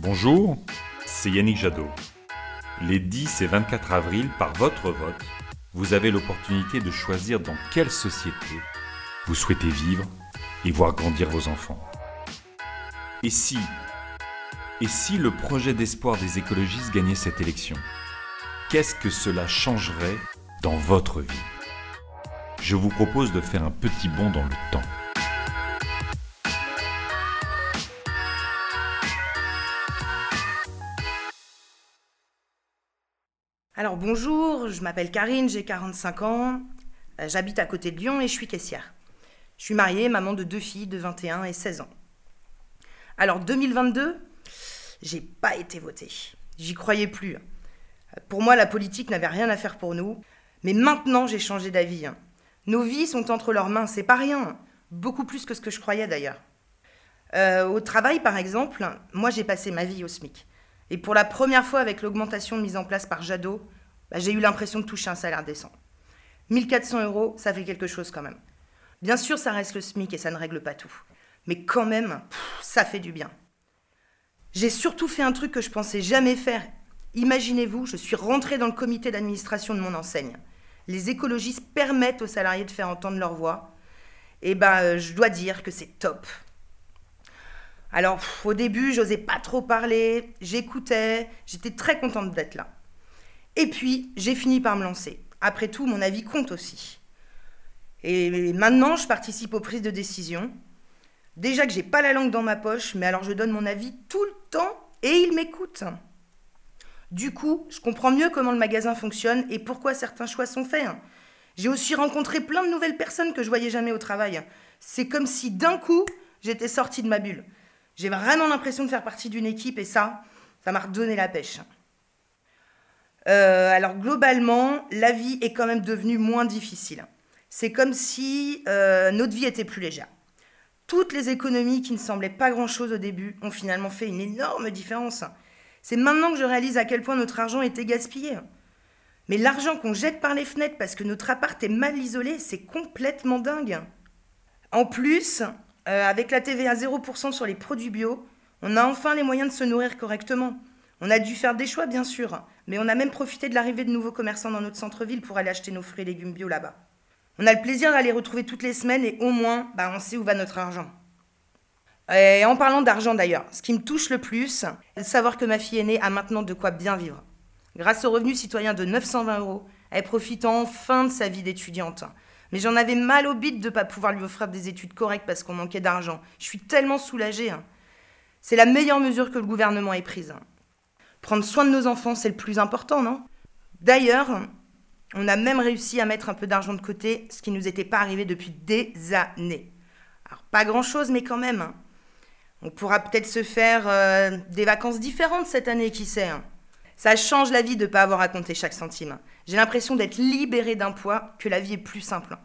Bonjour, c'est Yannick Jadot. Les 10 et 24 avril, par votre vote, vous avez l'opportunité de choisir dans quelle société vous souhaitez vivre et voir grandir vos enfants. Et si, et si le projet d'espoir des écologistes gagnait cette élection? Qu'est-ce que cela changerait dans votre vie? Je vous propose de faire un petit bond dans le temps. Alors bonjour, je m'appelle Karine, j'ai 45 ans, euh, j'habite à côté de Lyon et je suis caissière. Je suis mariée, maman de deux filles de 21 et 16 ans. Alors 2022, j'ai pas été votée. J'y croyais plus. Pour moi, la politique n'avait rien à faire pour nous. Mais maintenant, j'ai changé d'avis. Nos vies sont entre leurs mains, c'est pas rien. Beaucoup plus que ce que je croyais d'ailleurs. Euh, au travail, par exemple, moi j'ai passé ma vie au SMIC. Et pour la première fois avec l'augmentation mise en place par Jadot, bah, j'ai eu l'impression de toucher un salaire décent. 1400 euros, ça fait quelque chose quand même. Bien sûr, ça reste le SMIC et ça ne règle pas tout. Mais quand même, ça fait du bien. J'ai surtout fait un truc que je pensais jamais faire. Imaginez-vous, je suis rentrée dans le comité d'administration de mon enseigne. Les écologistes permettent aux salariés de faire entendre leur voix. Et ben, je dois dire que c'est top. Alors, au début, j'osais pas trop parler, j'écoutais, j'étais très contente d'être là. Et puis, j'ai fini par me lancer. Après tout, mon avis compte aussi. Et maintenant, je participe aux prises de décision. Déjà que j'ai pas la langue dans ma poche, mais alors je donne mon avis tout le temps et ils m'écoutent. Du coup, je comprends mieux comment le magasin fonctionne et pourquoi certains choix sont faits. J'ai aussi rencontré plein de nouvelles personnes que je voyais jamais au travail. C'est comme si d'un coup, j'étais sortie de ma bulle. J'ai vraiment l'impression de faire partie d'une équipe et ça, ça m'a redonné la pêche. Euh, alors globalement, la vie est quand même devenue moins difficile. C'est comme si euh, notre vie était plus légère. Toutes les économies qui ne semblaient pas grand-chose au début ont finalement fait une énorme différence. C'est maintenant que je réalise à quel point notre argent était gaspillé. Mais l'argent qu'on jette par les fenêtres parce que notre appart est mal isolé, c'est complètement dingue. En plus, euh, avec la TVA 0% sur les produits bio, on a enfin les moyens de se nourrir correctement. On a dû faire des choix, bien sûr, mais on a même profité de l'arrivée de nouveaux commerçants dans notre centre-ville pour aller acheter nos fruits et légumes bio là-bas. On a le plaisir d'aller retrouver toutes les semaines et au moins, bah, on sait où va notre argent. Et en parlant d'argent d'ailleurs, ce qui me touche le plus, c'est de savoir que ma fille aînée a maintenant de quoi bien vivre. Grâce au revenu citoyen de 920 euros, elle profite enfin de sa vie d'étudiante. Mais j'en avais mal au bide de ne pas pouvoir lui offrir des études correctes parce qu'on manquait d'argent. Je suis tellement soulagée. Hein. C'est la meilleure mesure que le gouvernement ait prise. Prendre soin de nos enfants, c'est le plus important, non? D'ailleurs, on a même réussi à mettre un peu d'argent de côté, ce qui ne nous était pas arrivé depuis des années. Alors, pas grand-chose, mais quand même. Hein. On pourra peut-être se faire euh, des vacances différentes cette année, qui sait. Ça change la vie de ne pas avoir à compter chaque centime. J'ai l'impression d'être libérée d'un poids, que la vie est plus simple.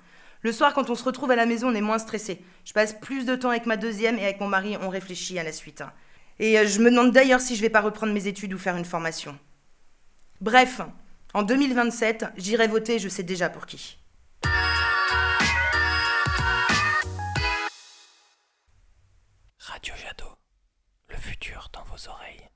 Le soir, quand on se retrouve à la maison, on est moins stressé. Je passe plus de temps avec ma deuxième et avec mon mari, on réfléchit à la suite. Et euh, je me demande d'ailleurs si je vais pas reprendre mes études ou faire une formation. Bref, en 2027, j'irai voter, je sais déjà pour qui. Radio Jadot, le futur dans vos oreilles.